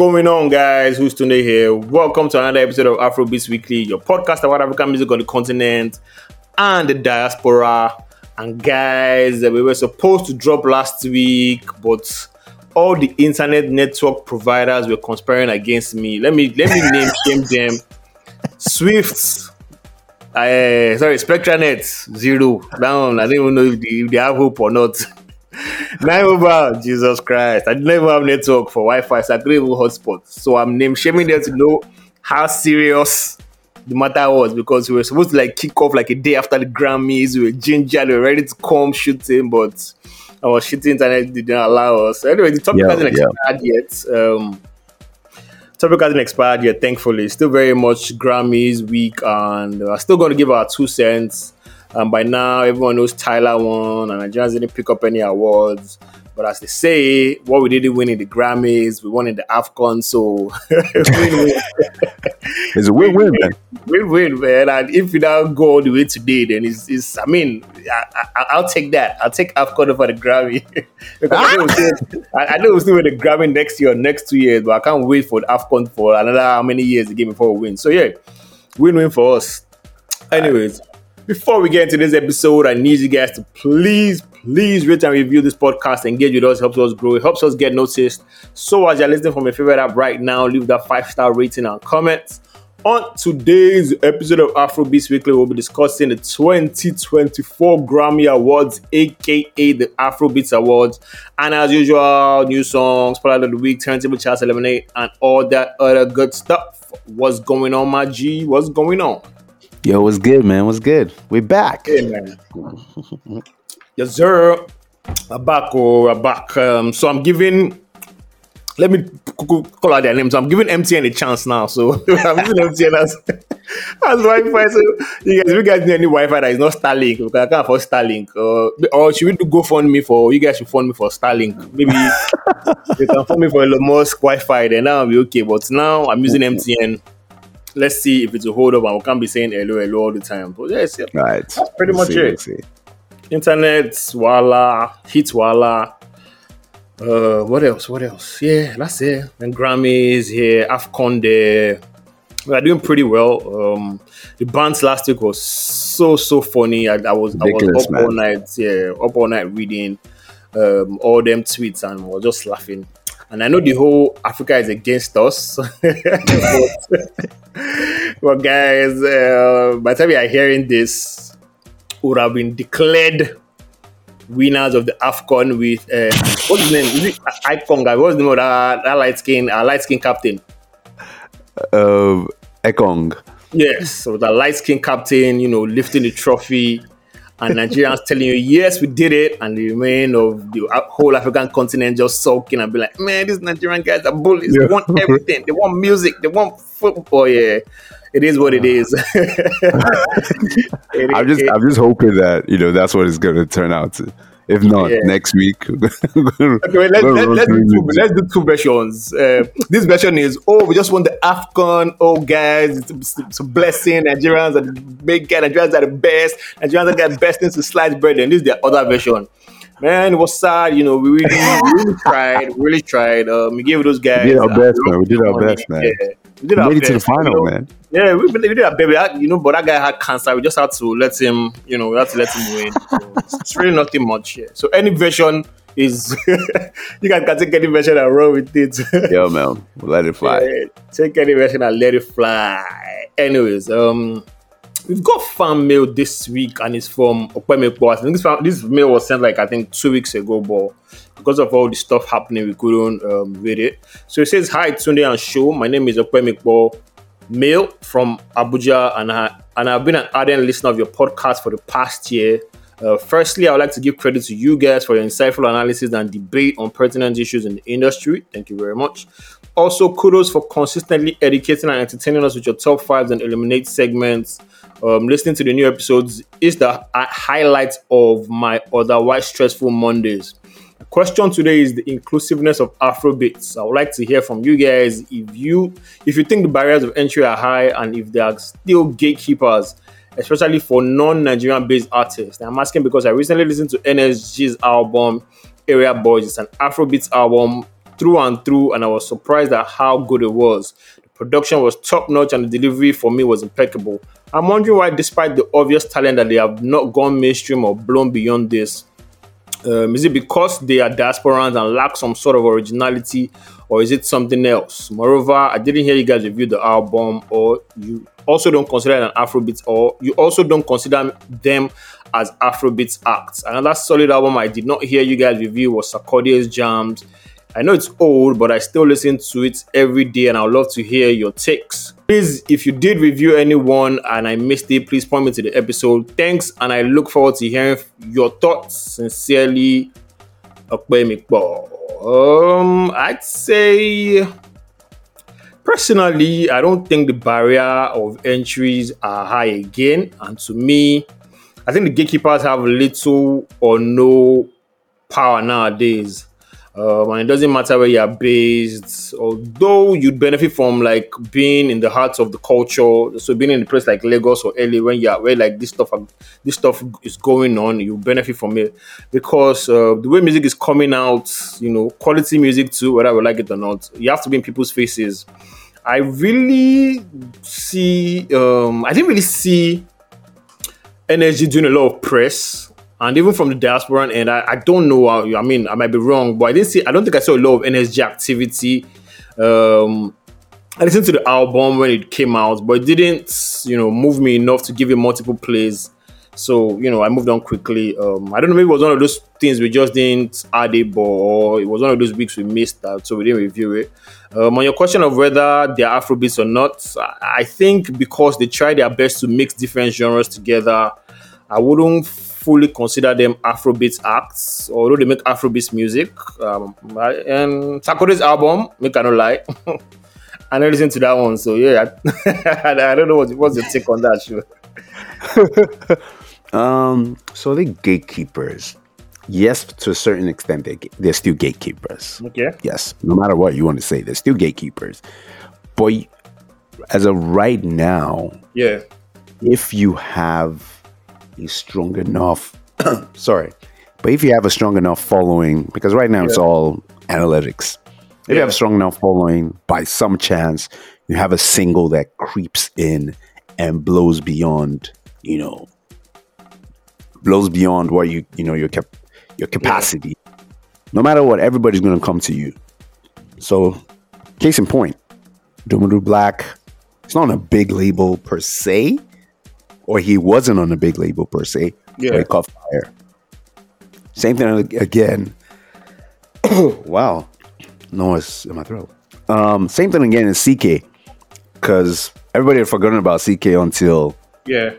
Going on, guys? Who's Tunde here? Welcome to another episode of Afrobeats Weekly, your podcast about African music on the continent and the diaspora. And guys, we were supposed to drop last week, but all the internet network providers were conspiring against me. Let me let me name shame them. Swift, uh, sorry, SpectraNet zero down. I don't even know if they, if they have hope or not. Nine mobile, Jesus Christ. I didn't even have network for Wi-Fi, so I couldn't even hotspot. So I'm name shaming them to know how serious the matter was because we were supposed to like kick off like a day after the Grammys. We were ginger, we were ready to come shooting, but our shitty internet didn't allow us. Anyway, the topic Yeah, hasn't yeah. expired yet. Um, topic hasn't expired yet, thankfully. Still very much Grammys week, and we're still going to give our two cents. And by now, everyone knows Tyla won, and Nigerians didn't pick up any awards. But as they say, what we didn't win in the Grammys, we won in the AFCON. So win-win, It's a win-win, man. win-win, man. And if we now go all the way today, then it's, it's I mean, I, I, I'll take that. I'll take AFCON over the Grammy. because I know, we'll still, I, I know we'll still win the Grammy next year next two years, but I can't wait for the AFCON for another how many years again before we win. So yeah, win-win for us. Anyways, before we get into this episode, I need you guys to please, please rate and review this podcast. Engage with us, helps us grow, it helps us get noticed. So as you're listening from your favorite app right now, leave that five-star rating and comments. On today's episode of Afrobeats Weekly, we'll be discussing the 2024 Grammy Awards, aka the Afrobeats Awards. And as usual, new songs, spotlight of the week, turntable charts, eliminate, and all that other good stuff. What's going on, my G? What's going on? Yo, what's good, man? What's good? We back. Hey, man. yes, sir. I'm back, oh, I'm back. Um, so I'm giving. Let me call out their names. I'm giving MTN a chance now. So I'm using MTN as, as Wi-Fi. So you guys, if you guys need any Wi-Fi that is not Starlink, because I can't afford Starlink, uh, or should we do GoFundMe for? Me for you guys should fund me for Starlink. Maybe you can fund me for Elon Musk Wi-Fi. Then I'll be okay. But now I'm using MTN. Let's see if it's a hold up, and we can't be saying hello, hello all the time. But yes, yeah, Right. pretty much Let's see, it. see. internet, voila, hit voila. Uh, what else? What else? Yeah, that's it. And Grammys here, Afcon there. We are doing pretty well. Um, the bands last week was so so funny. I, I was I was up man. all night, yeah, up all night reading um, all them tweets and was just laughing. And I know the whole Africa is against us, but, but guys, uh, by the time you are hearing this, would have been declared winners of the AFCON with uh, what's his name? Is it Icon guy? What's the name of that, that light skin, uh, light skin captain? Uh, Ekong. Yes, so the light skin captain, you know, lifting the trophy, and Nigerians telling you, yes, we did it, and the remain of the whole African continent just sulking and be like, man, these Nigerian guys are bullies. They want everything. They want music. They want football. Yeah, it is what it is. It I'm just, it- I'm just hoping that you know that's what it's going to turn out to. If not, Yeah. next week. Okay, wait, let's, let, let's, do two, let's do two versions. Uh, this version is, oh, we just want the AFCON. Oh, guys, it's, it's, it's a blessing. Nigerians are the big guy. Nigerians are the best. Nigerians are the best things to slice bread. And this is the other version. Man, it was sad. You know, we really, really tried. Really tried. Um, we gave those guys. We did our best, man. We did our best, man. Yeah, we did Made it to the best, you final, know. man. Yeah, we, we did our baby. I- You know, but that guy had cancer. We just had to let him, you know, we had to let him win. So it's, really nothing much here. So any version is, you guys can take any version and run with it. Yo, man, we'll let it fly. Yeah, take any version and let it fly. Anyways, um, we've got fan mail this week and it's from Okpemekpo. I think this, fan- this mail was sent like I think two weeks ago, but because of all the stuff happening, we couldn't um, read it. So it says, "Hi Tunde and Show. My name is Okpemekpo. Mail from Abuja, and I and I've been an ardent listener of your podcast for the past year. Uh, firstly, I would like to give credit to you guys for your insightful analysis and debate on pertinent issues in the industry. Thank you very much. Also, kudos for consistently educating and entertaining us with your top fives and eliminate segments. Um, listening to the new episodes is the highlight of my otherwise stressful Mondays. The question today is the inclusiveness of Afrobeats. I would like to hear from you guys if you if you think the barriers of entry are high and if there are still gatekeepers, especially for non-Nigerian based artists. I'm asking because I recently listened to NSG's album Area Boys. It's an Afrobeats album through and through, and I was surprised at how good it was. The production was top notch, and the delivery for me was impeccable. I'm wondering why, despite the obvious talent that they have not gone mainstream or blown beyond this, um, is it because they are diasporans and lack some sort of originality, or is it something else? Moreover, I didn't hear you guys review the album, or you also don't consider it an Afrobeat, or you also don't consider them as Afrobeat acts. Another solid album I did not hear you guys review was Sarkodie's JAMZ. I know it's old, but I still listen to it every day, and I'd love to hear your takes. Please, if you did review anyone and I missed it, please point me to the episode. Thanks, and I look forward to hearing your thoughts. Sincerely, Um, I'd say personally, I don't think the barrier of entries are high again, and to me, I think the gatekeepers have little or no power nowadays. Um, and it doesn't matter where you're based, although you'd benefit from like being in the heart of the culture. So being in a place like Lagos or LA when you're where like this stuff this stuff is going on, you benefit from it because uh, the way music is coming out, you know, quality music too, whether we like it or not, you have to be in people's faces. I really see, um, I didn't really see NSG doing a lot of press and even from the diaspora end, I, I don't know. How, I mean, I might be wrong, but I didn't see. I don't think I saw a lot of NSG activity. Um, I listened to the album when it came out, but it didn't, you know, move me enough to give it multiple plays. So, you know, I moved on quickly. Um, I don't know, maybe it was one of those things we just didn't add it, or it was one of those weeks we missed that, so we didn't review it. Um, on your question of whether they're Afrobeats or not, I think because they try their best to mix different genres together, I wouldn't fully consider them Afrobeat acts, although they make Afrobeat music. Um, and Sarkodie's album, make I not lie. I never listened to that one, so yeah, I, I don't know what, what's your take on that show. um, so the gatekeepers, yes, to a certain extent, they they're still gatekeepers. Okay. Yes, no matter what you want to say, they're still gatekeepers. But as of right now, yeah, if you have a strong enough sorry but if you have a strong enough following because right now yeah. it's all analytics if yeah. you have a strong enough following by some chance you have a single that creeps in and blows beyond you know blows beyond what you you know your cap your capacity yeah. no matter what everybody's going to come to you so case in point Odumodu Blvck it's not a big label per se or he wasn't on a big label per se. Yeah. He caught fire. Same thing again. wow. Noise in my throat. Um, same thing again in CKay, Because everybody had forgotten about CKay until yeah,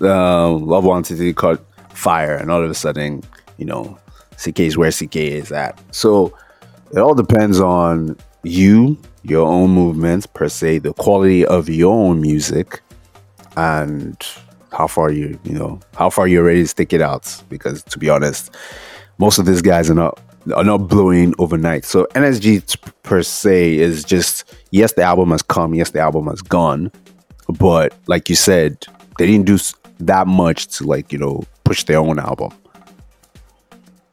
uh, Love Nwantiti caught fire, and all of a sudden, you know, CKay is where CKay is at. So it all depends on you, your own movements per se, the quality of your own music, and how far you you know how far you're ready to stick it out. Because to be honest most of these guys are not are not blowing overnight. So nsg per se is just yes the album has come yes the album has gone but like you said they didn't do that much to like you know push their own album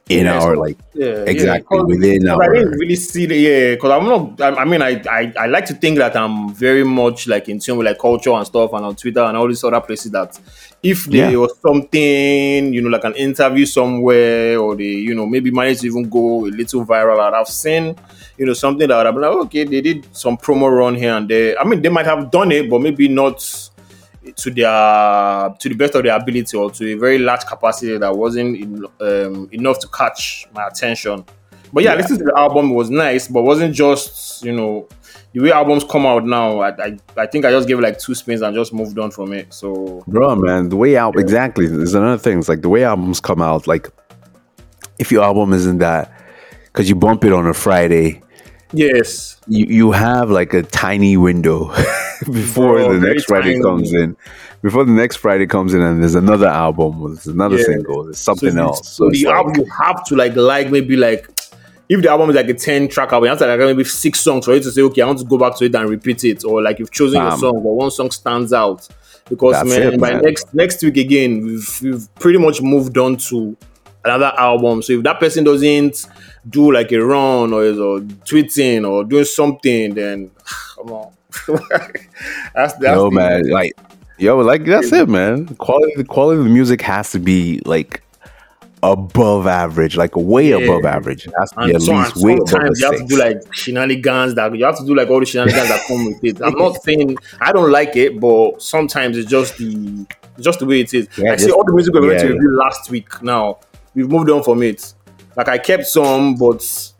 in yeah, our like yeah, exactly yeah, within our. I didn't really see the yeah because I'm not. I, I mean, I, I I like to think that I'm very much like in tune with like culture and stuff, and on Twitter and all these other places that if there was something you know like an interview somewhere or they you know maybe managed to even go a little viral, and I've seen you know something that I'm like okay they did some promo run here and there. I mean they might have done it, but maybe not to their to the best of their ability or to a very large capacity that wasn't in, um, enough to catch my attention. But yeah, yeah. listening to the album was nice, but wasn't just you know the way albums come out now. I, I, I think I just gave it like two spins and just moved on from it. So, bro, man, the way out yeah. exactly. is another thing. It's like the way albums come out. Like, if your album isn't that, because you bump it on a Friday. Yes. You you have like a tiny window before oh, the next Friday tiny. comes in. Before the next Friday comes in, and there's another album, there's another yeah. single, there's something so else. So, the like, album you have to like like maybe like if the album is like a 10 track album, you have to like maybe six songs for you to say, okay, I want to go back to it and repeat it. Or like you've chosen um, your song, but one song stands out. Because man, it, by next next week again, we've, we've pretty much moved on to another album. So if that person doesn't do like a run or is or tweeting or doing something, then come on. that's that's the, man. Like yo, like that's it, man. Quality the quality of the music has to be like above average, like way yeah. above average. To be at so, least way above you have to do like shenanigans that you have to do like all the shenanigans that come with it. I'm not saying I don't like it, but sometimes it's just the just the way it is. Yeah, I see all the music we yeah. went to review last week. Now we've moved on from it. Like I kept some, but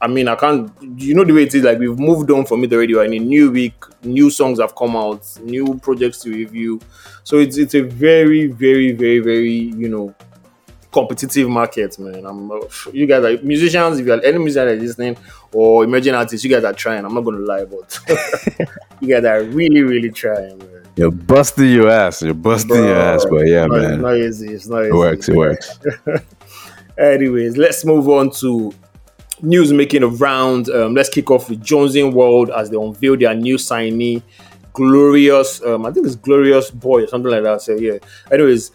I mean I can't. You know the way it is. Like we've moved on from it already. We're in a new week. New songs have come out. New projects to review. So it's it's a very very very very you know competitive market, man. I'm you guys are musicians. If you are any musician listening or emerging artists, you guys are trying. I'm not gonna lie, but you guys are really, really trying, man. You're busting your ass. You're busting Bro, your ass, but yeah, man. It's not easy. It's not easy. It works. It works. Anyways, let's move on to news making around. Um, let's kick off with Jonzing World as they unveil their new signee, Glorious. Um, I think it's Glorious Boy or something like that. So yeah. Anyways,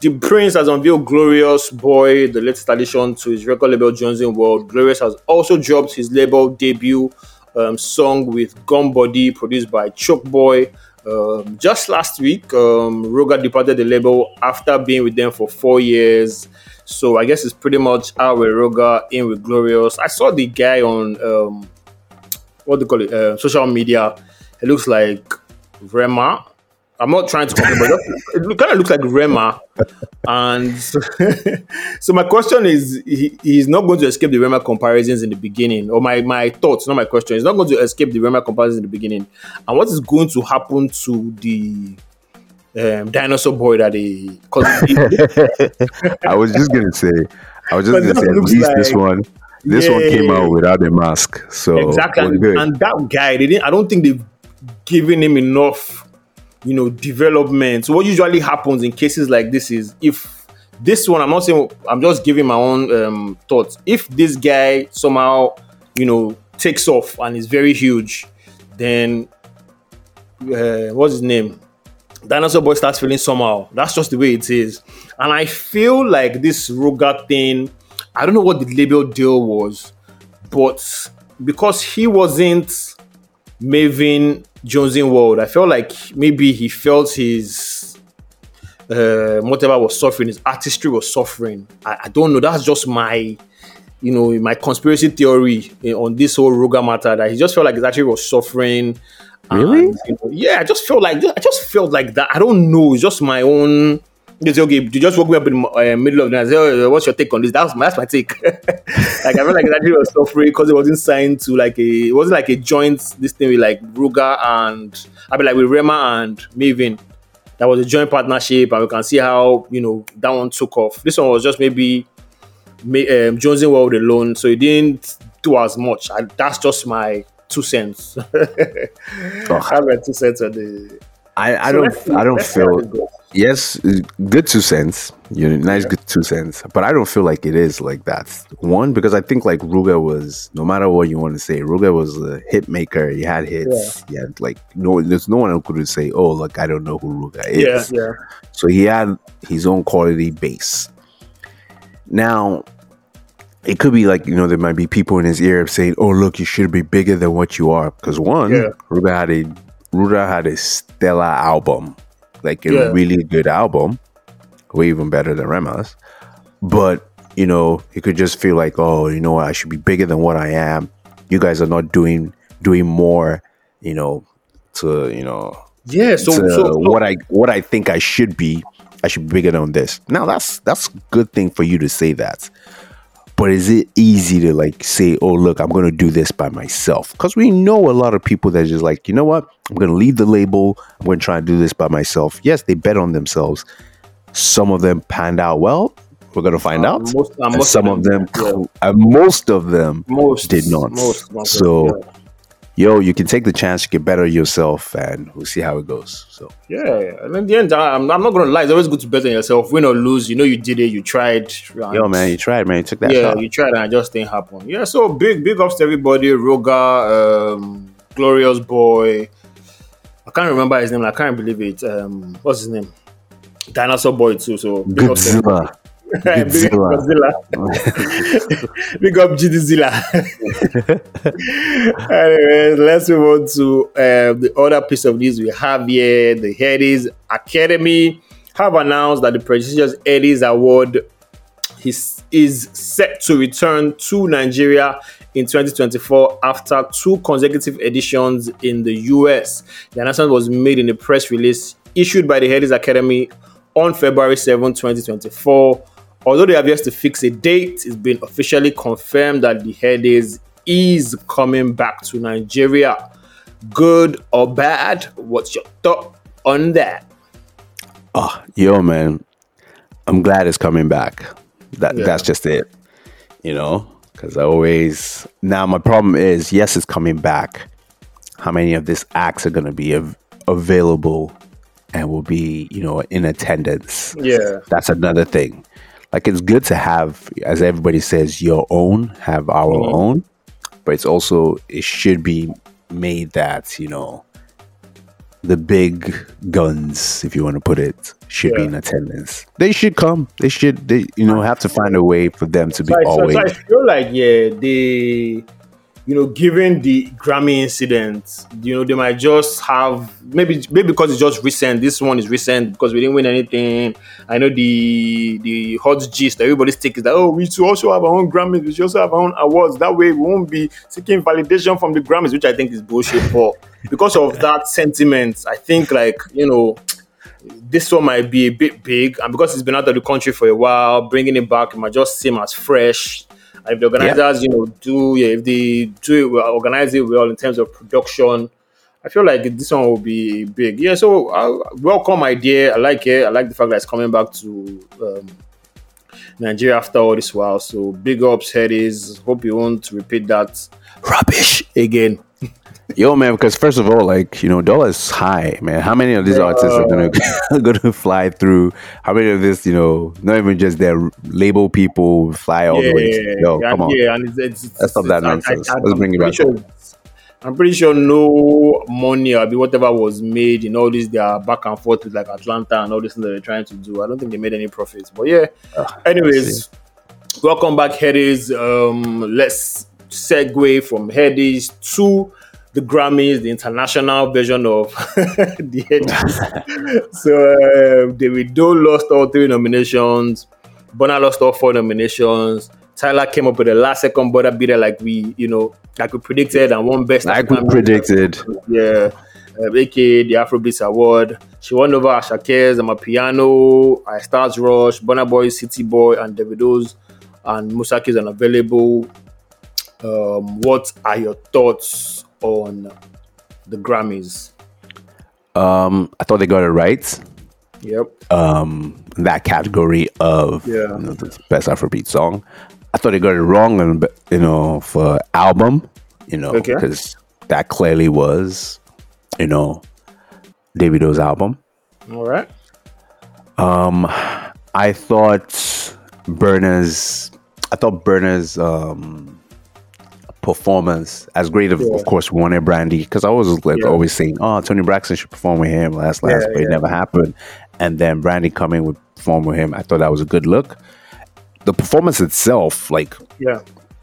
D'Prince has unveiled Glorious Boy, the latest addition to his record label Jonzing World. Glorious has also dropped his label debut um, song with Gun Body, produced by Choke Boy. Um, just last week, um, Ruger departed the label after being with them for four years. So I guess it's pretty much out with Ruger in with Glorious. I saw the guy on um, what do you call it? Uh, social media. It looks like Rema I'm not trying to compare, but it kind of looks like Rema. And so, so, my question is, he, he's not going to escape the Rema comparisons in the beginning, or my, my thoughts, not my question. He's not going to escape the Rema comparisons in the beginning. And what is going to happen to the um, dinosaur boy that he? I was just gonna say, I was just gonna say, at least like, this one. This yeah, one came out without a mask, so exactly. And, and that guy, they didn't. I don't think they've given him enough you know, development. So what usually happens in cases like this is if this one, I'm not saying I'm just giving my own um, thoughts. If this guy somehow, you know, takes off and is very huge, then uh, what's his name? Dinosaur Boy starts feeling somehow. That's just the way it is. And I feel like this Ruger thing, I don't know what the label deal was, but because he wasn't Mavin Jonzing World, I felt like maybe he felt his uh, whatever was suffering, his artistry was suffering. I, I, don't know. That's just my, you know, my conspiracy theory on this whole Ruger matter. That he just felt like his artistry was suffering. Really? And, you know, yeah, I just felt like I just felt like that. I don't know. It's just my own they say, okay, you just woke me up in the uh, middle of the night. I say, oh, what's your take on this? That's my, that's my take. like I feel like that was suffering because it wasn't signed to like a, it wasn't like a joint this thing with like Ruger and I mean like with Rema and Mavin. That was a joint partnership, and we can see how you know that one took off. This one was just maybe um, Jonzing World alone, so it didn't do as much. I, that's just my two cents. oh. I have my two cents on the. I, I so don't I don't feel yes, good two cents. You know, nice, yeah. good two cents. But I don't feel like it is like that. One because I think like Ruger was, no matter what you want to say, Ruger was a hit maker. He had hits. Yeah. He had like no, there's no one who could say, oh, look, I don't know who Ruger is. Yeah, yeah. So he had his own quality base. Now, it could be like you know there might be people in his ear saying, "Oh, look, you should be bigger than what you are." Because one, yeah. Ruger had a Ruger had a stellar album like a yeah. really good album, way even better than Rema's. But you know, you could just feel like, oh, you know I should be bigger than what I am. You guys are not doing doing more, you know, to you know, yeah. So, so, so what I what I think I should be, I should be bigger than this. Now that's that's a good thing for you to say that. But is it easy to like say, oh, look, I'm going to do this by myself? Because we know a lot of people that just like, you know what? I'm going to leave the label. I'm going to try and do this by myself. Yes, they bet on themselves. Some of them panned out well. We're going to find uh, out. Most, uh, most some of them, them yeah. uh, most of them most, did not. Most, so, yeah yo, you can take the chance, you can better yourself, and we'll see how it goes. So yeah, and in the end, I'm, I'm not gonna lie, it's always good to better yourself, win or lose. You know, you did it, you tried. Yo, man, you tried, man, you took that. Yeah, shot. you tried, and it just didn't happen. Yeah, so big, big ups to everybody. Ruger, um, Glorious Boy. I can't remember his name. I can't believe it. Um, what's his name? Dinosaur Boy too. So big Godzilla. Big Godzilla. Godzilla. Big up Godzilla. Anyways, let's move on to uh, the other piece of news we have here. The Headies Academy have announced that the prestigious Headies Award is, is set to return to Nigeria in 2024 after two consecutive editions in the US. The announcement was made in a press release issued by the Headies Academy on February 7, 2024. Although they have yet to fix a date, it's been officially confirmed that the Headies is coming back to Nigeria. Good or bad? What's your thought on that? Oh, yo, man, I'm glad it's coming back. That Yeah. that's just it, you know. Because I always now my problem is yes, it's coming back. How many of these acts are going to be av- available and will be you know in attendance? Yeah. that's another thing. Like it's good to have, as everybody says, your own, have our Mhm. own, but it's also it should be made that you know the big guns, if you want to put it, should be in attendance. They should come. They should. They you know have to find a way for them to be So I, so, always. so I feel like yeah, they, you know, given the Grammy incident, you know, they might just have maybe maybe because it's just recent. This one is recent because we didn't win anything. I know the the hot gist everybody's taking is that oh we should also have our own Grammys. We should also have our own awards. That way we won't be seeking validation from the Grammys, which I think is bullshit. For because of that sentiment, I think like you know this one might be a bit big, and because it's been out of the country for a while, bringing it back it might just seem as fresh. If the organizers, you know, do yeah, if they do it well, organize it well in terms of production, I feel like this one will be big. Yeah, so uh, welcome idea. I like it. I like the fact that it's coming back to um, Nigeria after all this while. So big ups, Headies. Hope you won't repeat that rubbish again. Yo, man, because first of all, like you know, dollar is high, man. How many of these artists are gonna gonna fly through? How many of this, you know, not even just their label people fly all the way? Yo, yeah, come on. Yeah, and it's, it's, it's Let's stop that I- I- nonsense. I- Let's I'm bring it pretty back. Sure, I'm pretty sure no money or whatever was made in all this their back and forth with like Atlanta and all this thing that they're trying to do. I don't think they made any profits. But yeah. Ah, Anyways, welcome back, Headies. Um, let's segue from Headies to the Grammys, the international version of the Headies. so uh, Davido lost all three nominations. Burna lost all four nominations. Tyla came up with a last second border beater like we, you know, like we predicted and won best. Like we predicted. yeah, uh, aka the Afrobeats Award. She won over Asha I'm a piano, Ayra Starr's Rush, Burna Boy, City Boy, and Davido's and Musa Keys' unavailable. Um, what are your thoughts on the Grammys? Um, I thought they got it right. Yep. Um, that category of Yeah. you know, the best Afrobeat song. I thought they got it wrong, and you know, for album, you know, Okay. because that clearly was, you know, Davido's album. All right. Um, I thought Burna's, I thought Burna's um performance, as great of, Yeah. of course, wanted Brandy, because I was like Yeah. always saying, oh, Toni Braxton should perform with him last last, Yeah, but it never happened. And then Brandy coming with perform with him, I thought that was a good look. The performance itself, like Yeah.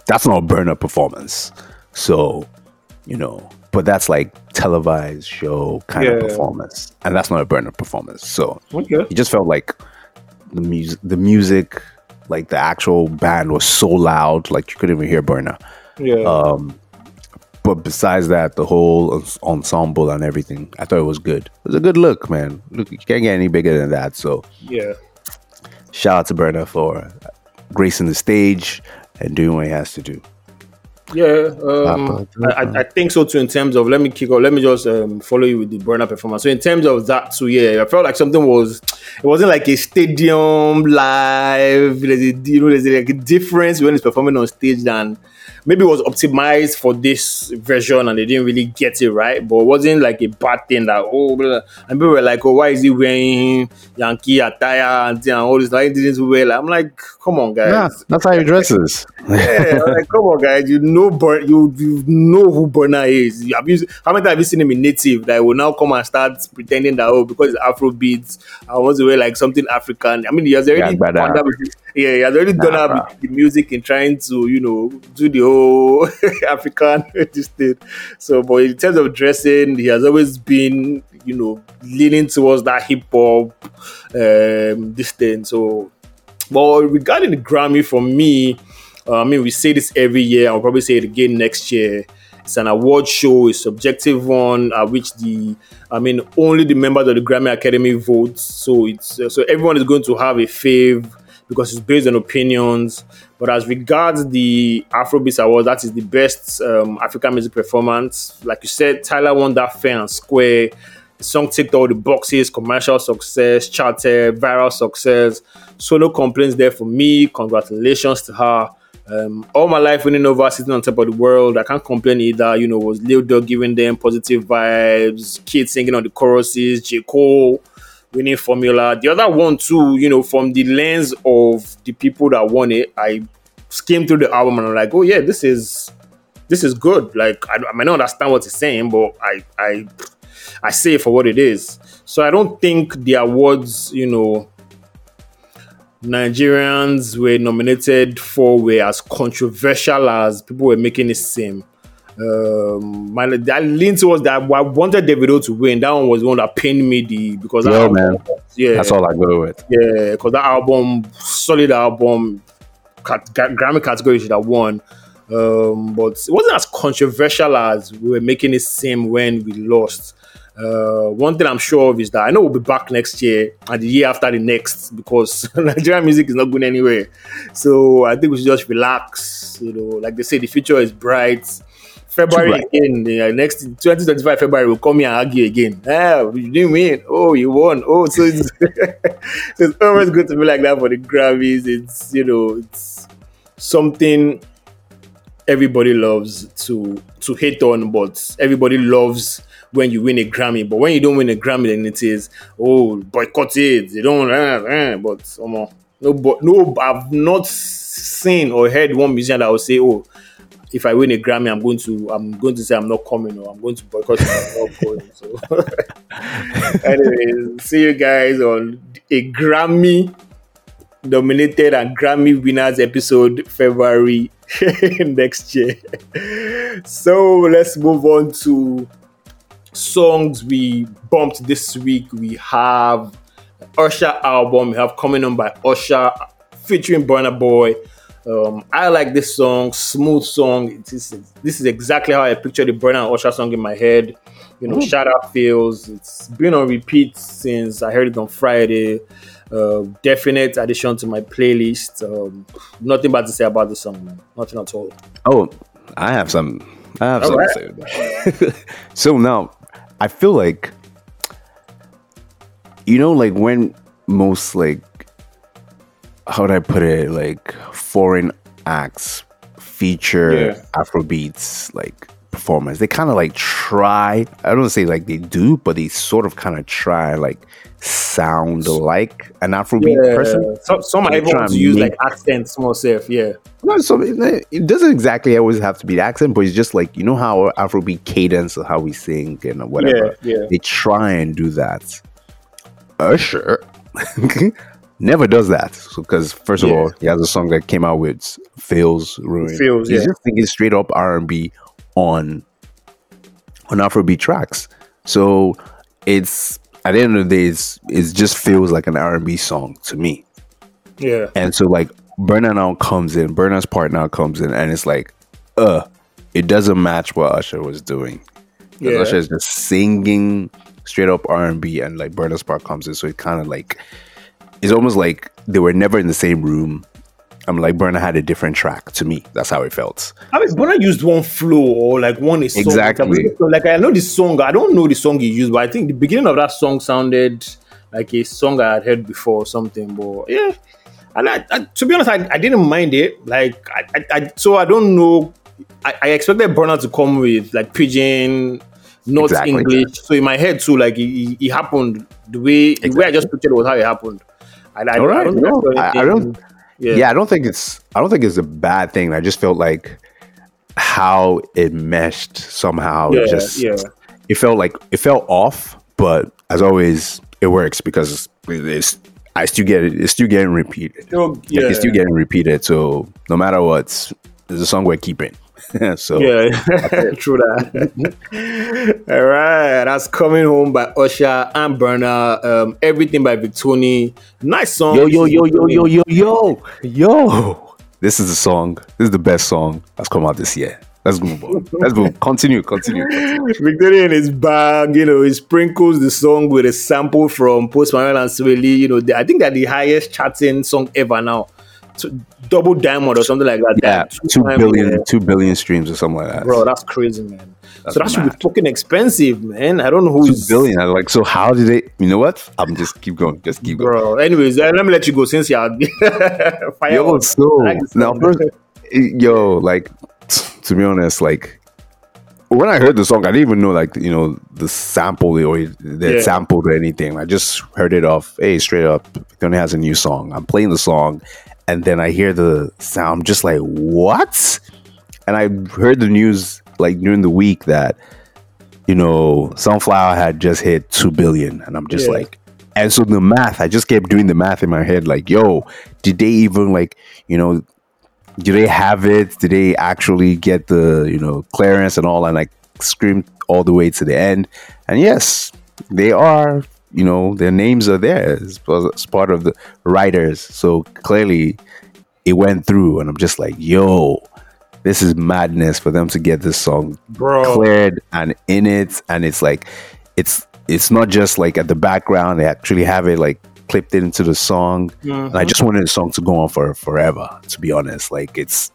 that's not a Burna performance. So, you know, but that's like televised show kind of performance, and that's not a Burna performance. So Okay. it just felt like the music, the music, like the actual band was so loud, like you couldn't even hear Burna. Yeah. Um, but besides that, the whole ensemble and everything, I thought it was good. It was a good look, man. Look, you can't get any bigger than that. So yeah. shout out to Burna for gracing the stage and doing what he has to do. Yeah, um, I, I- I think so too. In terms of, let me kick off. Let me just um, follow you with the Burna performance. So in terms of that too, yeah, I felt like something was. It wasn't like a stadium live. There's a, you know, there's a, like a difference when it's performing on stage than maybe it was optimized for this version and they didn't really get it right, but it wasn't like a bad thing that oh blah, and people were like, oh, why is he wearing Yankee attire and, and all this? Like, didn't wear like I'm like, come on, guys. Yeah, that's how he dresses. yeah, like come on, guys. You know, Bur- you you know who Burna is. You have you, how many times have you seen him in native that will now come and start pretending that oh because it's Afro beats, I want to wear like something African. I mean, he has already Yeah, done that with, yeah, he has already done Nah, that with the music in trying to you know do the whole African this thing. So, but in terms of dressing, he has always been you know leaning towards that hip hop um, this thing. So, but regarding the Grammy, for me, uh, I mean, we say this every year. I'll probably say it again next year. It's an award show, a subjective one, at which the, I mean, only the members of the Grammy Academy vote. So it's uh, so everyone is going to have a fave because it's based on opinions. But as regards the Afrobeats Awards, that is the best um, African music performance. Like you said, Tyla won that fair and square. The song ticked all the boxes, commercial success, charted, viral success. So no complaints there for me. Congratulations to her. Um, all my life winning over sitting on top of the world. I can't complain either. You know, was Lil Durk giving them positive vibes, kids singing on the choruses, J. Cole winning formula. The other one too, you know, from the lens of the people that won it, I skimmed through the album and I'm like, oh yeah, this is this is good. Like I, I might not understand what he's saying, but I I I say it for what it is. So I don't think the awards, you know, Nigerians were nominated for were as controversial as people were making it seem. Um, my, I lean towards that. I wanted Davido to win. That one was the one that pained me the because that Yo, album- man. yeah, That's all I go with. yeah, because that album, solid album, cat, Gra- Grammy category should have won. Um, but it wasn't as controversial as we were making it seem when we lost. Uh, one thing I'm sure of is that I know we'll be back next year and the year after the next because Nigerian music is not going anywhere. So I think we should just relax. You know, like they say, the future is bright. February again, the next 2025 February will come here and argue again. Ah, you didn't win. Oh, you won. Oh, so it's, so it's always good to be like that for the Grammys. It's you know, it's something everybody loves to to hate on, but everybody loves when you win a Grammy. But when you don't win a Grammy, then it is oh boycott it. They don't. Uh, uh, but um, no, but no, I've not seen or heard one musician that will say, oh. If I win a Grammy, I'm going to I'm going to say I'm not coming or I'm going to boycott. I'm not going. So, anyways, see you guys on a Grammy nominated and Grammy winners episode February next year. So let's move on to songs we bumped this week. We have Usher album we have Coming Home by Usher featuring Burna Boy. Um, I like this song, smooth song. It is, this is exactly how I picture the Burna and Usher song in my head. You know, shout out Pheelz. It's been on repeat since I heard it on Friday. Uh, definite addition to my playlist. Um, nothing bad to say about the song, man. Nothing at all. Oh, I have some. I have All something right. to say. so now, I feel like, you know, like when most like, how would I put it? Like foreign acts feature Yeah. Afrobeats like performance. They kind of like try. I don't say like they do, but they sort of kind of try like sound like an Afrobeat person. So, some are They able to and use like accent, small self. Yeah, No, so it it doesn't exactly always have to be the accent, but it's just like you know how Afrobeat cadence or how we sing and whatever. Yeah, yeah. They try and do that. Uh, Usher never does that because first of Yeah. all, he has a song that came out with "Pheelz Ruin." Pheelz, He's yeah. just thinking straight up R and B on on Afrobeat tracks. So it's at the end of the day, it's, it just feels like an R and B song to me. yeah, And so like Burna now comes in, Burna's part now comes in, and it's like, uh, it doesn't match what Usher was doing. Because Yeah. Usher is just singing straight up R and B, and like Burna's part comes in, so it kind of like it's almost like they were never in the same room. I'm like Burna had a different track to me. That's how it felt. I mean, Burna used one flow or like one is song. Exactly. Like I know the song. I don't know the song he used, but I think the beginning of that song sounded like a song I had heard before or something. But yeah, and I, I, to be honest, I, I didn't mind it. Like, I, I, so I don't know. I, I expected Burna to come with like pigeon, not Exactly. English. So in my head too, like it, it happened the way the way I just pictured it was how it happened. And I, All right, I don't, no, I- I don't- anything- Yeah. I don't think it's I don't think it's a bad thing. I just felt like how it meshed somehow. Yeah, it just yeah. it felt like it felt off, but as always, it works because it's I still get it. It's still getting repeated. No, Like, it's still getting repeated. So no matter what, it's a song we're keeping. so yeah, true that. All right, that's coming home by Usher and Burna. Um, everything by Victony. Nice song. Yo yo yo yo yo yo yo yo. This is the song. This is the best song that's come out this year. Let's move on. Let's move. Continue, continue. continue. Victony is back. You know, he sprinkles the song with a sample from Post Malone and Swae Lee. You know, I think they're the highest charting song ever now. So double diamond or something like that. Yeah, two time, billion, yeah. two billion streams or something like that. Bro, that's crazy, man. so that should be fucking expensive, man. I don't know two who's billion. I was like, so how did they? You know what? I'm just keep going. Just keep going. Bro, anyways, uh, let me let you go since you're fire. Yo, so now first, yo, like to be honest, like when I heard the song, I didn't even know like you know the sample or the Yeah. sampled or anything. I just heard it off. Hey, straight up, Tony has a new song. I'm playing the song, and then I hear the sound. I'm just like, what? And I heard the news like during the week that you know Sunflower had just hit two billion, and I'm just Yeah. like. And so the math, I just kept doing the math in my head, like, yo, did they even like, you know, do they have it? Did they actually get the you know clearance and all and like screamed all the way to the end? And yes, they are. You know, their names are there as, as part of the writers. So clearly, it went through, and I'm just like, yo, this is madness for them to get this song Bro. cleared and in it, and it's like, it's it's not just like at the background. They actually have it like clipped into the song, and I mm-hmm. just wanted the song to go on for forever. To be honest, like it's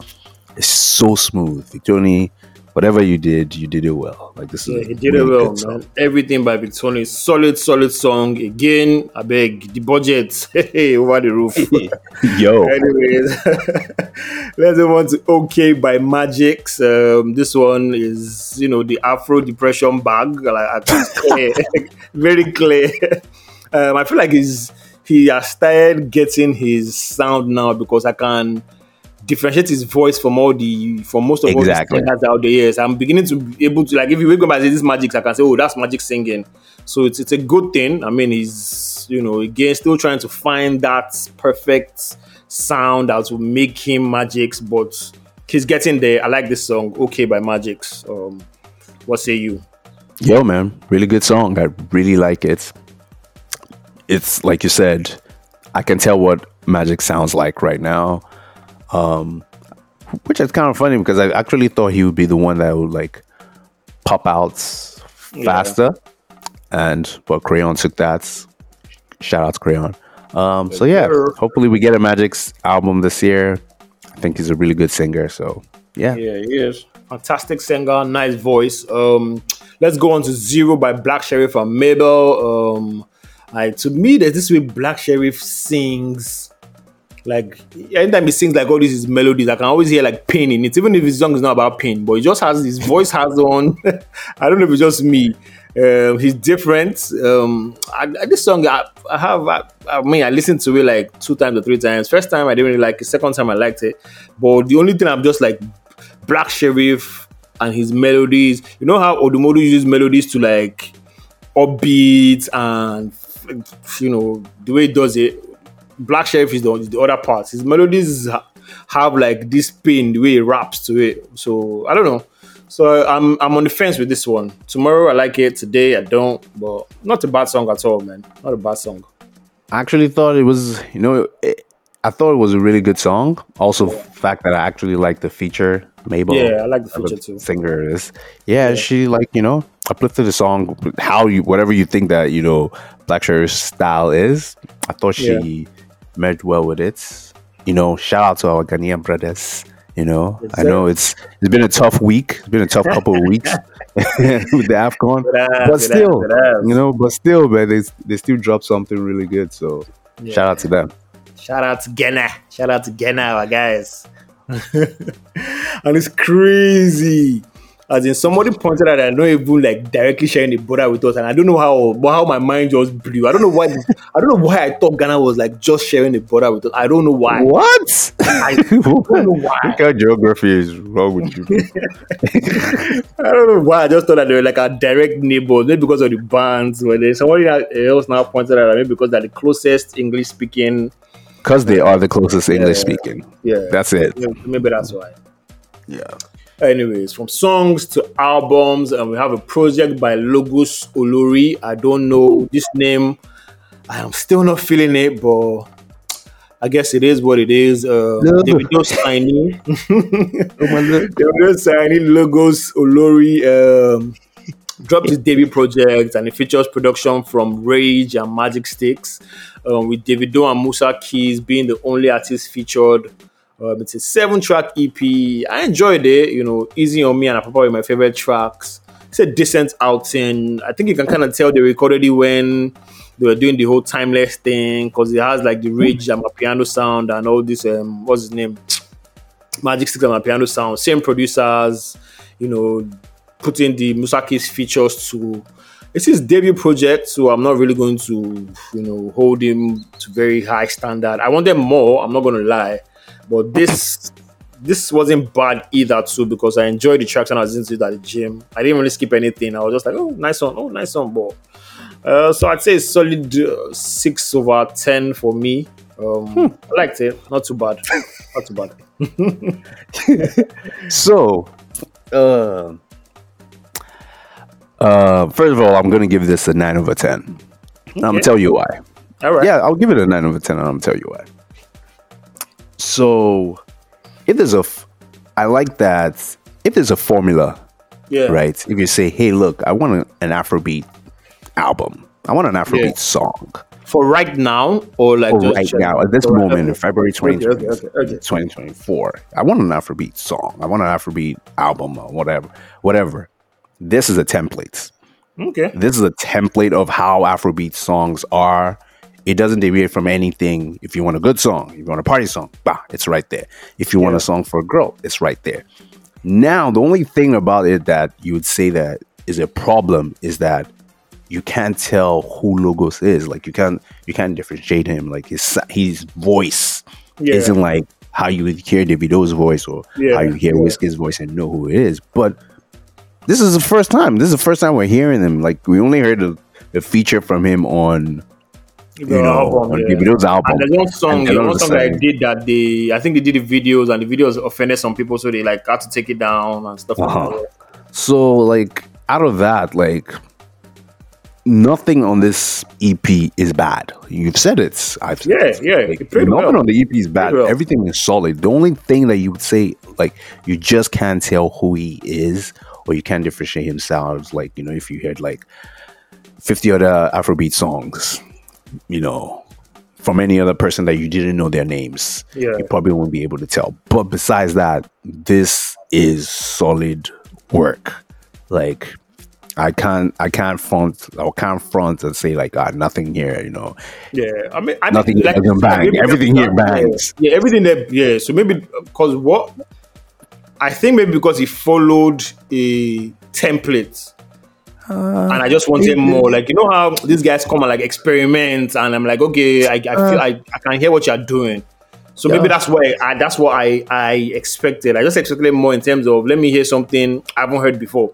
it's so smooth. Victony, whatever you did, you did it well. Like this Yeah, is he a did really it well, good song. man. Everything by Victony, solid, solid song. Again, I beg the budget, hey, over the roof. Yo, Anyways, let's move on to OK by Magixx. Um, this one is, you know, the Afro depression bag. Like, clear, very clear. Um, I feel like he's he has started getting his sound now because I can differentiate his voice from all the from most of Exactly. all the has out there. Yes, I'm beginning to be able to like if you wake up and say this Magixx, I can say, oh, that's Magixx singing. So it's it's a good thing. I mean, he's you know again still trying to find that perfect sound that will make him Magixx, but he's getting there. I like this song, okay by Magixx. Um, what say you? yo, man, really good song. I really like it. It's like you said, I can tell what Magixx sounds like right now. Um, which is kind of funny because I actually thought he would be the one that would like pop out faster. And but Crayon took that. Shout out to Crayon. Um, so yeah, hopefully we get a Magixx's album this year. I think he's a really good singer. So yeah, Yeah, he is. Fantastic singer, nice voice. Um, let's go on to Zero by Black Sheriff and Mabel. Um, I, to me, there's this way Black Sheriff sings. Like anytime he sings like all these melodies, I can always hear like pain in it, even if his song is not about pain, but he just has his voice has on. I don't know if it's just me. Um, he's different. Um, I, I- this song, I, I have, I, I mean, I listened to it like two times or three times. First time I didn't really like it. Second time I liked it. But the only thing I'm just like Black Sheriff and his melodies. You know how Odumodu uses melodies to like upbeat and you know the way he does it. Black Sheriff is the, is the other part. His melodies have like this pain the way he raps to it. So I don't know. So I'm I'm on the fence with this one. Tomorrow I like it. Today I don't. But not a bad song at all, man. Not a bad song. I actually thought it was, you know, it, I thought it was a really good song. Also, fact that I actually like the feature, Mabel. Yeah, I like the feature too. Singer is, yeah, she like you know uplifted the song. How you, whatever you think that you know Black Sheriff's style is, I thought she merged well with it. You know, shout out to our Ghanaian brothers. You know, Yes, I know it's it's been a tough week. It's been a tough couple of weeks with the Afcon, but still, you know, but still, but they they still dropped something really good. So Yeah. shout out to them. Shout out to Ghana. Shout out to Ghana, our guys. and it's crazy. As in, somebody pointed out that not even like directly sharing the border with us, and I don't know how, but how my mind just blew. I don't know why. I don't know why I thought Ghana was like just sharing the border with us. I don't know why. What? I don't know why. What kind of geography is wrong with you? I don't know why. I just thought that they were like our direct neighbors, maybe because of the bands. Where there's somebody eh, else now pointed out that maybe because they're the closest English speaking. Because they are the closest English speaking. Yeah, That's it. Yeah, maybe that's why. Yeah. Anyways, from songs to albums, and we have a project by Logos Olori. I don't know this name. I am still not feeling it, but I guess it is what it is. Uh, No. Davido signing, Oh my God. Davido signing Logos Olori. Um, dropped his debut project, and it features production from Rage and Magicsticks, um, with Davido and Musa Keys being the only artists featured. Um, it's a seven track EP. I enjoyed it, you know, easy on me, and I probably my favorite tracks. It's a decent outing. I think you can kind of tell they recorded it when they were doing the whole timeless thing because it has like the rage and Amapiano sound and all this. Um, what's his name? Magicsticks and Amapiano sound. Same producers, you know, putting the Musa Keys' features to. It's his debut project, so I'm not really going to, you know, hold him to very high standard. I wanted more. I'm not going to lie, but this this wasn't bad either too because I enjoyed the tracks and I was into it at the gym. I didn't really skip anything. I was just like, oh, nice one, oh, nice one, but. Uh, so I'd say solid uh, six over ten for me. Um, I liked it, not too bad, not too bad. So, uh, uh, first of all, I'm going to give this a 9 over 10. I'm gonna tell you why. All right, Yeah, I'll give it a 9 over 10 and I'm going to tell you why. So, if there's a, f- I like that, if there's a formula, yeah, right? If you say, hey, look, I want an Afrobeat album, I want an Afrobeat Yeah. song. For right now, or like For right now, at this for- moment in okay. February Okay, 2020, okay, okay, okay. 2024, I want an Afrobeat song. I want an Afrobeat album or whatever. Whatever. This is a template. Okay. This is a template of how Afrobeat songs are. It doesn't deviate from anything. If you want a good song, if you want a party song, bah, it's right there. If you want a song for a girl, it's right there. Now, the only thing about it that you would say that is a problem is that you can't tell who Logos is. Like you can't you can't differentiate him. Like his his voice Yeah. isn't like how you would hear Davido's voice or Yeah, how you hear yeah. Wizkid's voice and know who it is. But this is the first time. This is the first time we're hearing him. Like we only heard the, the feature from him on The you know on. Davido's album. And there's one song, there's one the song that I did that they, I think they did the videos and the videos offended some people, so they like had to take it down and stuff Uh-huh. like that. So like out of that, like nothing on this EP is bad. You've said it. I've said Yeah, it. yeah, Like, nothing well. on the EP is bad. Well. Everything is solid. The only thing that you would say, like, you just can't tell who he is, or you can't differentiate himself. Like, you know, if you heard like fifty other Afrobeat songs, you know, from any other person that you didn't know their names, Yeah. you probably won't be able to tell. But besides that, this is solid work. Like I can't I can't front I can't front and say like ah nothing here, you know. Yeah, I mean, I Nothing mean, doesn't bang. Everything here bangs. Yeah, everything there. Yeah, so maybe because what I think maybe because he followed a template. Uh, and I just wanted more. Like you know how these guys come and like experiment, and I'm like, okay, I, I feel I, I can hear what you're doing. So maybe Uh. That's why I, that's what I I expected. I just expected more in terms of let me hear something I haven't heard before.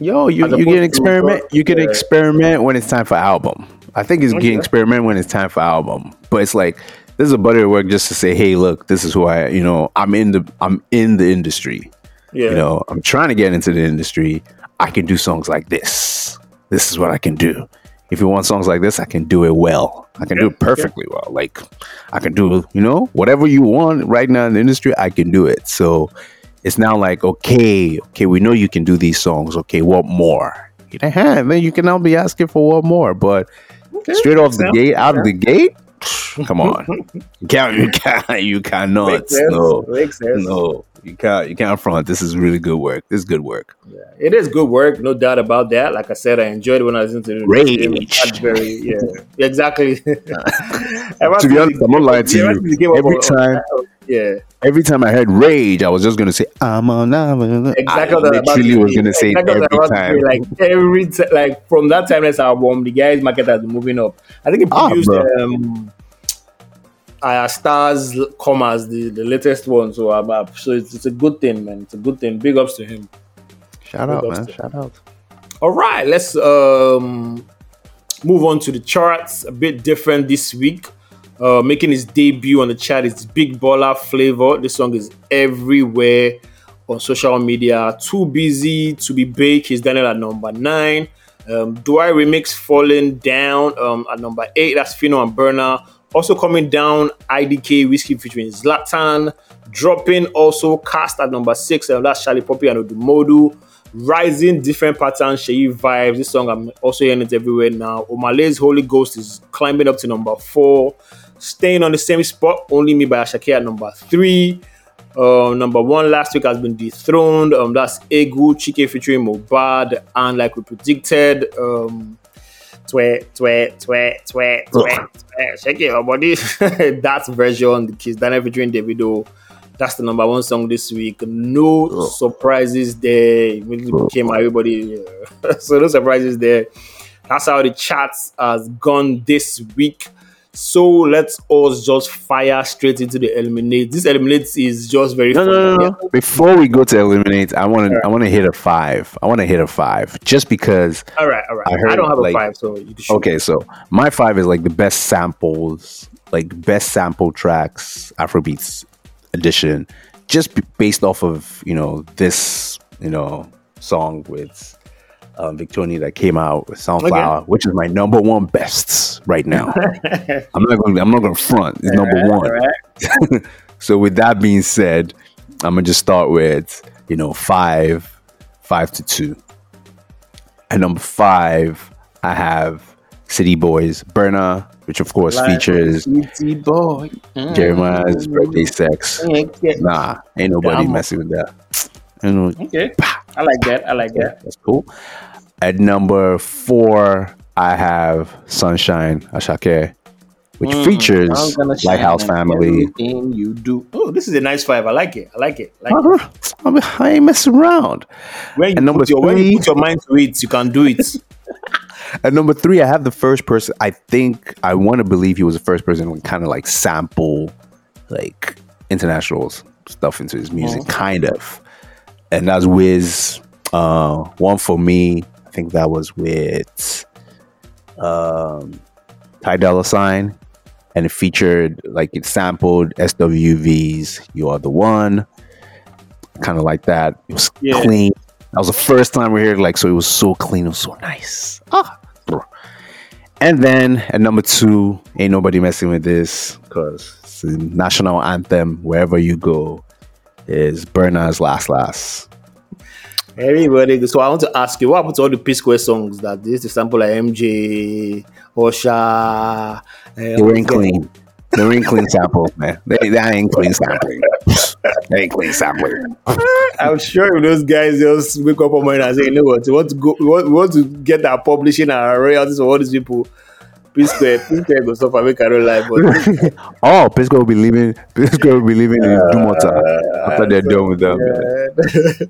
Yo, you, As you can experiment you can Yeah. experiment when it's time for album. I think it's Okay. getting experiment when it's time for album. But it's like this is a body of work just to say, hey, look, this is who I you know, I'm in the I'm in the industry. Yeah, you know i'm trying to get into the industry i can do songs like this. This is what i can do. If you want songs like this i can do it well. I can do it perfectly well. Like i can do you know whatever you want right now in the industry i can do it. So it's now like okay okay we know you can do these songs. Okay what more? You know, hey, then you can now be asking for what more but Okay, straight off the gate out of the gate come on. You can't you can't you cannot Makes sense. no Makes sense. no You can't you can't front. This is really good work. This is good work. Yeah, it is good work, no doubt about that. Like I said, I enjoyed it when I listened to the Rage. Very, yeah, exactly. to be honest, I'm not lying to you. Every time, yeah, every time I heard rage, I was just gonna say, "I'm on." Exactly. I literally was gonna say exactly every time. Say, like every t- like from that time, timeless album, the guys' market has been moving up. I think it Ah, produced bro. um, uh, Stars Commas, the, the latest one. So, I'm up. so it's, it's a good thing, man. It's a good thing. Big ups to him. Shout out, man! Shout out. All right, let's um move on to the charts. A bit different this week. Uh, making his debut on the chart is Big Baller Flavour. This song is everywhere on social media. Too busy to be big. He's done it at number nine. Um, Do I remix Falling Down um, at number eight? That's Fino and Burna. Also coming down, IDK Whiskey featuring Zlatan. Dropping also cast at number six. Um, that's Shallipopi and Odumodu. Rising different patterns, Seyi Vibez. This song I'm also hearing it everywhere now. Omah Lay's Holy Ghost is climbing up to number four. Staying on the same spot, Only Me by Asake at number three. Uh, number one last week has been dethroned. Um, that's Egwu Chike featuring Mohbad, and like we predicted, um, twe twe twe twe twe twe, shake your body. that version, Kizz Daniel featuring Davido. That's the number one song this week. No Ugh. surprises there. It really oh. became everybody. so no surprises there. That's how the charts has gone this week. So let's us just fire straight into the eliminate. This eliminate is just very No, fun. no, no, no. Before we go to eliminate, I want to I want to hit a five. I want to hit a five just because. All right, all right. I I, don't have like- a five, so you can shoot. Okay, so my five is like the best samples, like best sample tracks, Afrobeats edition, just b- based off of you know this you know song with um, Victony that came out with Sunflower, which is my number one best right now. I'm not going. I'm not going to front. It's number All one. right. So with that being said, I'm gonna just start with you know five, five to two. And number five, I have City Boys Burna, which of course Like features City boy. Jeremih's birthday sex. Okay. Nah, ain't nobody messing with that. You know, okay. I like that. I like that. that's cool. At number four, I have Sunshine Asake, which Mm, features I'm gonna shine Lighthouse Family. Everything you do. Oh, this is a nice five. I like it. I like it. I like. Uh-huh. I, mean, I ain't messing around. When you, number put your, when you put your mind to it, you can do it. At number three, I have the first person. I think I want to believe he was the first person to kind of like sample like international stuff into his music, kind of. And that's Wiz. Uh, one for me. I think that was with um, Ty Dolla Sign, and it featured like it sampled SWV's "You Are the One," kind of like that. It was Yeah. clean. That was the first time we heard like so. It was so clean. It was so nice. Ah. And then at number two, ain't nobody messing with this because it's the national anthem wherever you go. Is Burna's Last Last. Everybody. So I want to ask you, what happened to all the P Square songs that this is sample like MJ, Osha? Uh, They ain't clean. They ain't clean samples, man. They, that ain't clean sampling. They ain't clean sampling. I'm sure if those guys just wake up one morning and say, you know what, we want to go, we want, we want to get our publishing and our royalties for all these people. P Square, P Square go suffer, make I don't lie, but Oh, Pisco will be leaving. Pisco will be leaving in Dumota after they're done with them. yeah.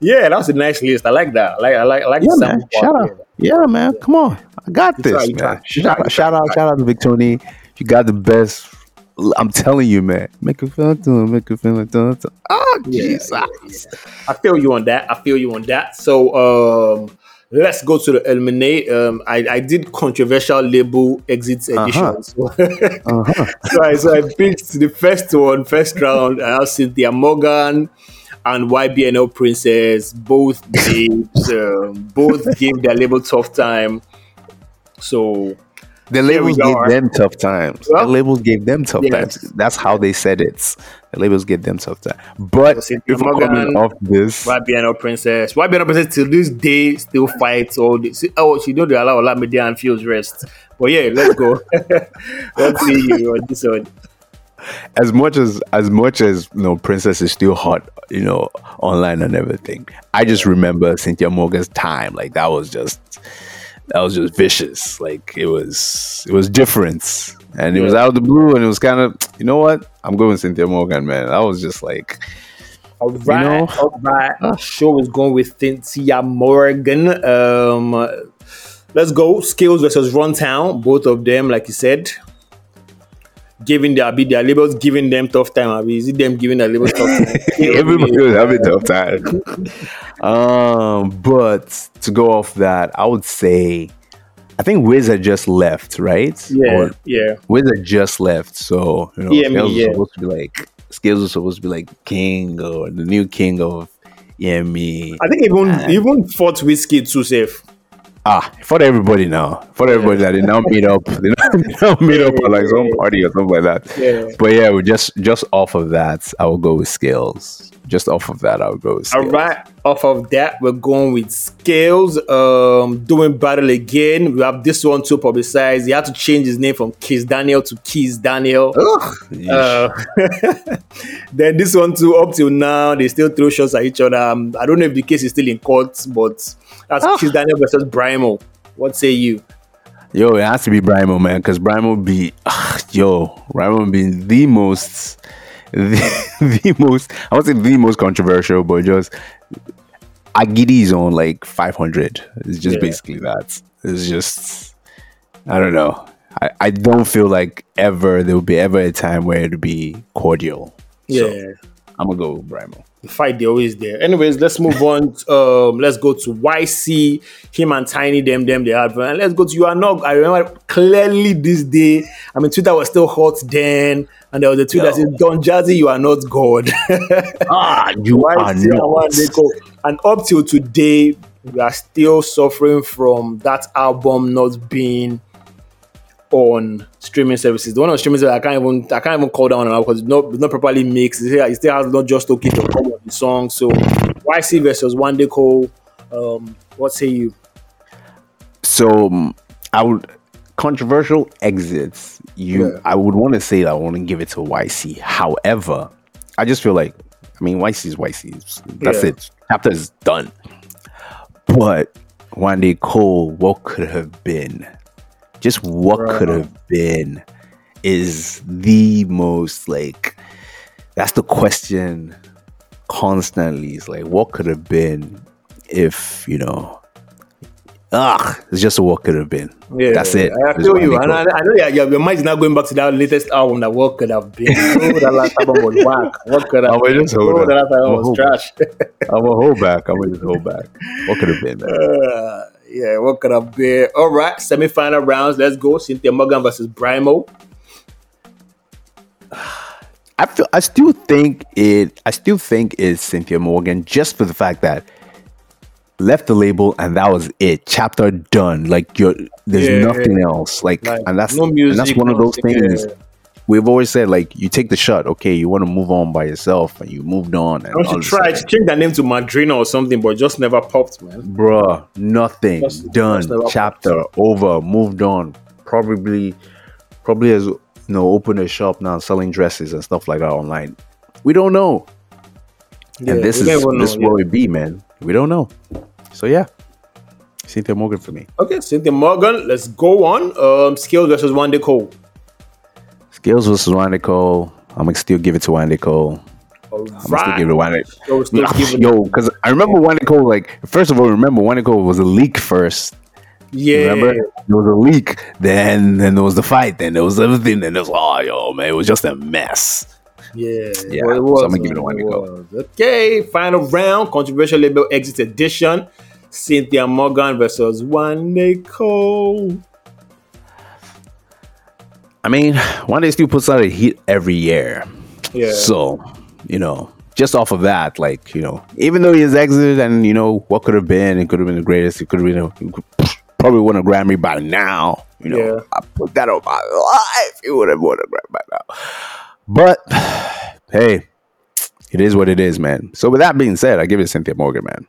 yeah, that was a nice list. I like that. I like, I like, I like Yeah, man. Shout out. Yeah, man. Come on. I got You this, try, man. try. Shout, try, shout out, shout out to Victony. You got the best. I'm telling you, man. Make it feel to make it feel to Oh, Yeah, Jesus. yeah, yeah. I feel you on that. I feel you on that. So um let's go to the eliminate. Um I, I did controversial label exits edition. Uh-huh. So, Uh-huh. so, I, so I picked the first one, first round. I have Cynthia Morgan and YBNL Princess. Both babes, um, both gave their label tough time. So The labels gave are. them tough times. Well, the labels gave them tough yes. times. That's how they said it. The labels gave them tough time. But if we're coming off this, YBNL Princess. YBNL Princess till this day still fights all this. Oh, she don't allow Olamide and Pheelz rest. But yeah, let's go. let's see you on this one. as much as as much as you know, Princess is still hot, you know, online and everything. I just remember Cynthia Morgan's time. Like that was just that was just vicious. Like it was it was different. And it was out of the blue and it was kind of you know what? I'm going Cynthia Morgan, man. I was just like all right, you know? all right. Show is going with Cynthia Morgan. Um, let's go. Skales versus Runtown. Both of them, like you said, giving their be their labels giving them tough time. Abi? Is it them giving their labels tough time? Everybody was having tough time. um, but to go off that, I would say I think Wiz had just left, right? Yeah, or yeah. Wiz had just left, so you know, yeah, Skales yeah. was supposed to be like Skales was supposed to be like king or the new king of yeah me. I think even even fought Wizkid too safe. Ah, for everybody now. For everybody yeah. that they now meet up. They now, they now meet yeah, up at like some party or something like that. Yeah. But yeah, we just just off of that, I will go with Skales. just off of that, I'll go. All right, off of that, we're going with Skales. Um, doing battle again. We have this one to publicize. He had to change his name from Kiss Daniel to Kizz Daniel. Uh, then this one too. Up till now, they still throw shots at each other. Um, I don't know if the case is still in court, but that's Ugh. Kiss Daniel versus Brymo. What say you? Yo, it has to be Brymo, man, because Brymo be, uh, yo, Brymo be the most the, the most I would say the most controversial, but just Agidi's on like 500. It's just yeah. basically that. It's just I don't know. I, I don't feel like ever there will be ever a time where it'll be cordial. Yeah. So I'm gonna go with Brymo the fight they always there. Anyways, let's move on. Um, let's go to YC, him and Tiny, them, them, they had And let's go to you are not. I remember clearly this day. I mean, Twitter was still hot then, and there was a tweet Yo. that said, Don Jazzy, you are not God. ah, you YC are not. And up till today, we are still suffering from that album not being on streaming services. The one on streaming services, I can't even I can't even call down on because it's not it's not properly mixed. It still has not just okay to come on the song. So YC versus Wande Coal. Um, what say you? So um, I would controversial exits. You, yeah. I would want to say that I want to give it to YC. However, I just feel like I mean YC is YC. That's yeah. it. Chapter is done. But Wande Coal, what could have been? Just what could have been is the most like that's the question constantly is like what could have been if you know ah it's just what could have been. Yeah that's it. I feel you and I, I, know yeah, your mind is not going back to that latest album that what could have been. Oh, that last album was whack. What could have been? just hold oh, that last album was trash. I'm gonna hold back. I'm gonna just hold back. What could have been uh, yeah, what could have been? All right, semi-final rounds. Let's go. Cynthia Morgan versus Brymo. I feel. I still think it. I still think it's Cynthia Morgan, just for the fact that left the label and that was it. Chapter done. Like you're. There's yeah, nothing else. Like, like, and that's no music, and that's one of those things. We've always said like you take the shot, okay, you want to move on by yourself, and you moved on. And I should try to change that name to Madrina or something, but just never popped, man. Bruh, nothing just, done. Just Chapter popped. over, moved on. Probably, probably has you know opened a shop now selling dresses and stuff like that online. We don't know. Yeah, and this is know, this yeah. where we be, man. We don't know. So yeah. Cynthia Morgan for me. Okay, Cynthia Morgan. Let's go on. Um, versus day Coal. Skales versus Wande Coal. I'm gonna still give it to Wande Coal. I'm gonna still give it to Wande. Yo, because I remember Wande Coal. Like, first of all, remember Wande Coal was a leak first. Yeah, remember there was a leak. Then, then there was the fight. Then there was everything. Then there was oh, yo, man, it was just a mess. Yeah, yeah. Well, was, so I'm gonna give it to Wande Coal. Okay, final round, controversial label exit edition. Cynthia Morgan versus Wande Coal. I mean, one day still puts out a hit every year. Yeah. So, you know, just off of that, like, you know, even though he's exited and, you know, what could have been, it could have been the greatest, it could have been, a, probably won a Grammy by now. You know, yeah. I put that on my life. He would have won a Grammy by now. But, hey, it is what it is, man. So, with that being said, I give it to Cynthia Morgan, man.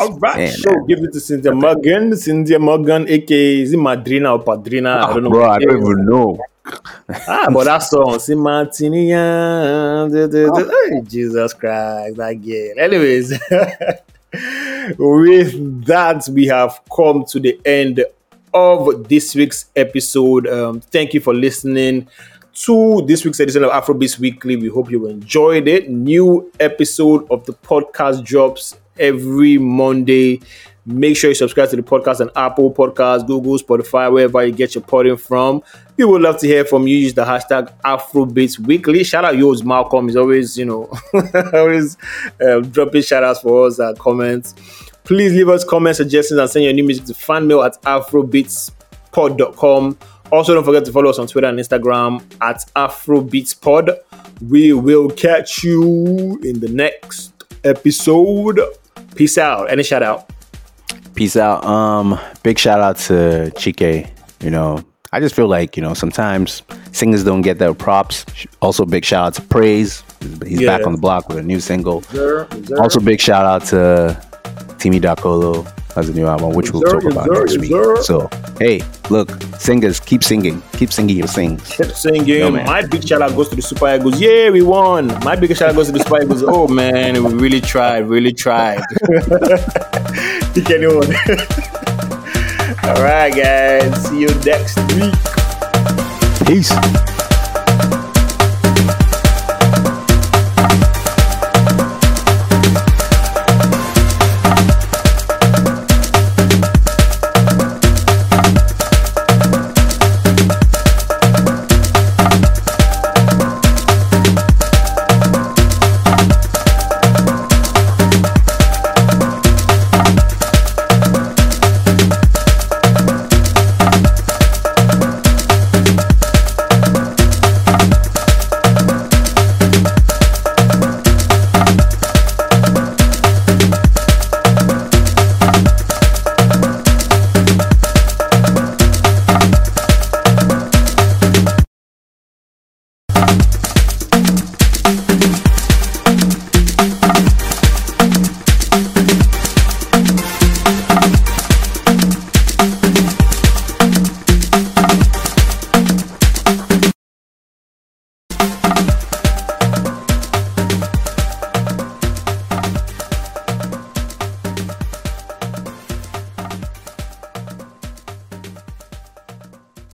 All right, man, so man. give it to Cynthia Morgan. Cynthia Morgan, aka is it Madrina or Padrina? Oh, I don't know. Bro, I don't even know. Ah, but that song, see Martinian, hey, Jesus Christ, again. Anyways, with that, we have come to the end of this week's episode. Um, thank you for listening to this week's edition of Afrobeats Weekly. We hope you enjoyed it. New episode of the podcast drops every Monday. Make sure you subscribe to the podcast on Apple Podcasts, Google, Spotify, wherever you get your potting from. We would love to hear from you. Use the hashtag Afrobeats Weekly. Shout out yours, Malcolm. He's always, you know, always uh, dropping shout outs for us and comments. Please leave us comments, suggestions, and send your new music to fanmail at afrobeatspod.com. Also, don't forget to follow us on Twitter and Instagram at afrobeatspod. We will catch you in the next episode. Peace out. Any shout out? Peace out. Um, big shout out to Chike. You know, I just feel like you know sometimes singers don't get their props. Also, big shout out to Praise. He's yeah. back on the block with a new single. Sure, sure. Also, big shout out to Timi Dakolo has a new album, which we'll talk about next week. So, hey, look, singers, keep singing, keep singing your things. Keep singing. Yo, My big shout out goes to the Super Eagles. Yeah, we won. My big shout out goes to the Super Eagles. Oh man, we really tried, really tried. Pick anyone. All right, guys. See you next week. Peace.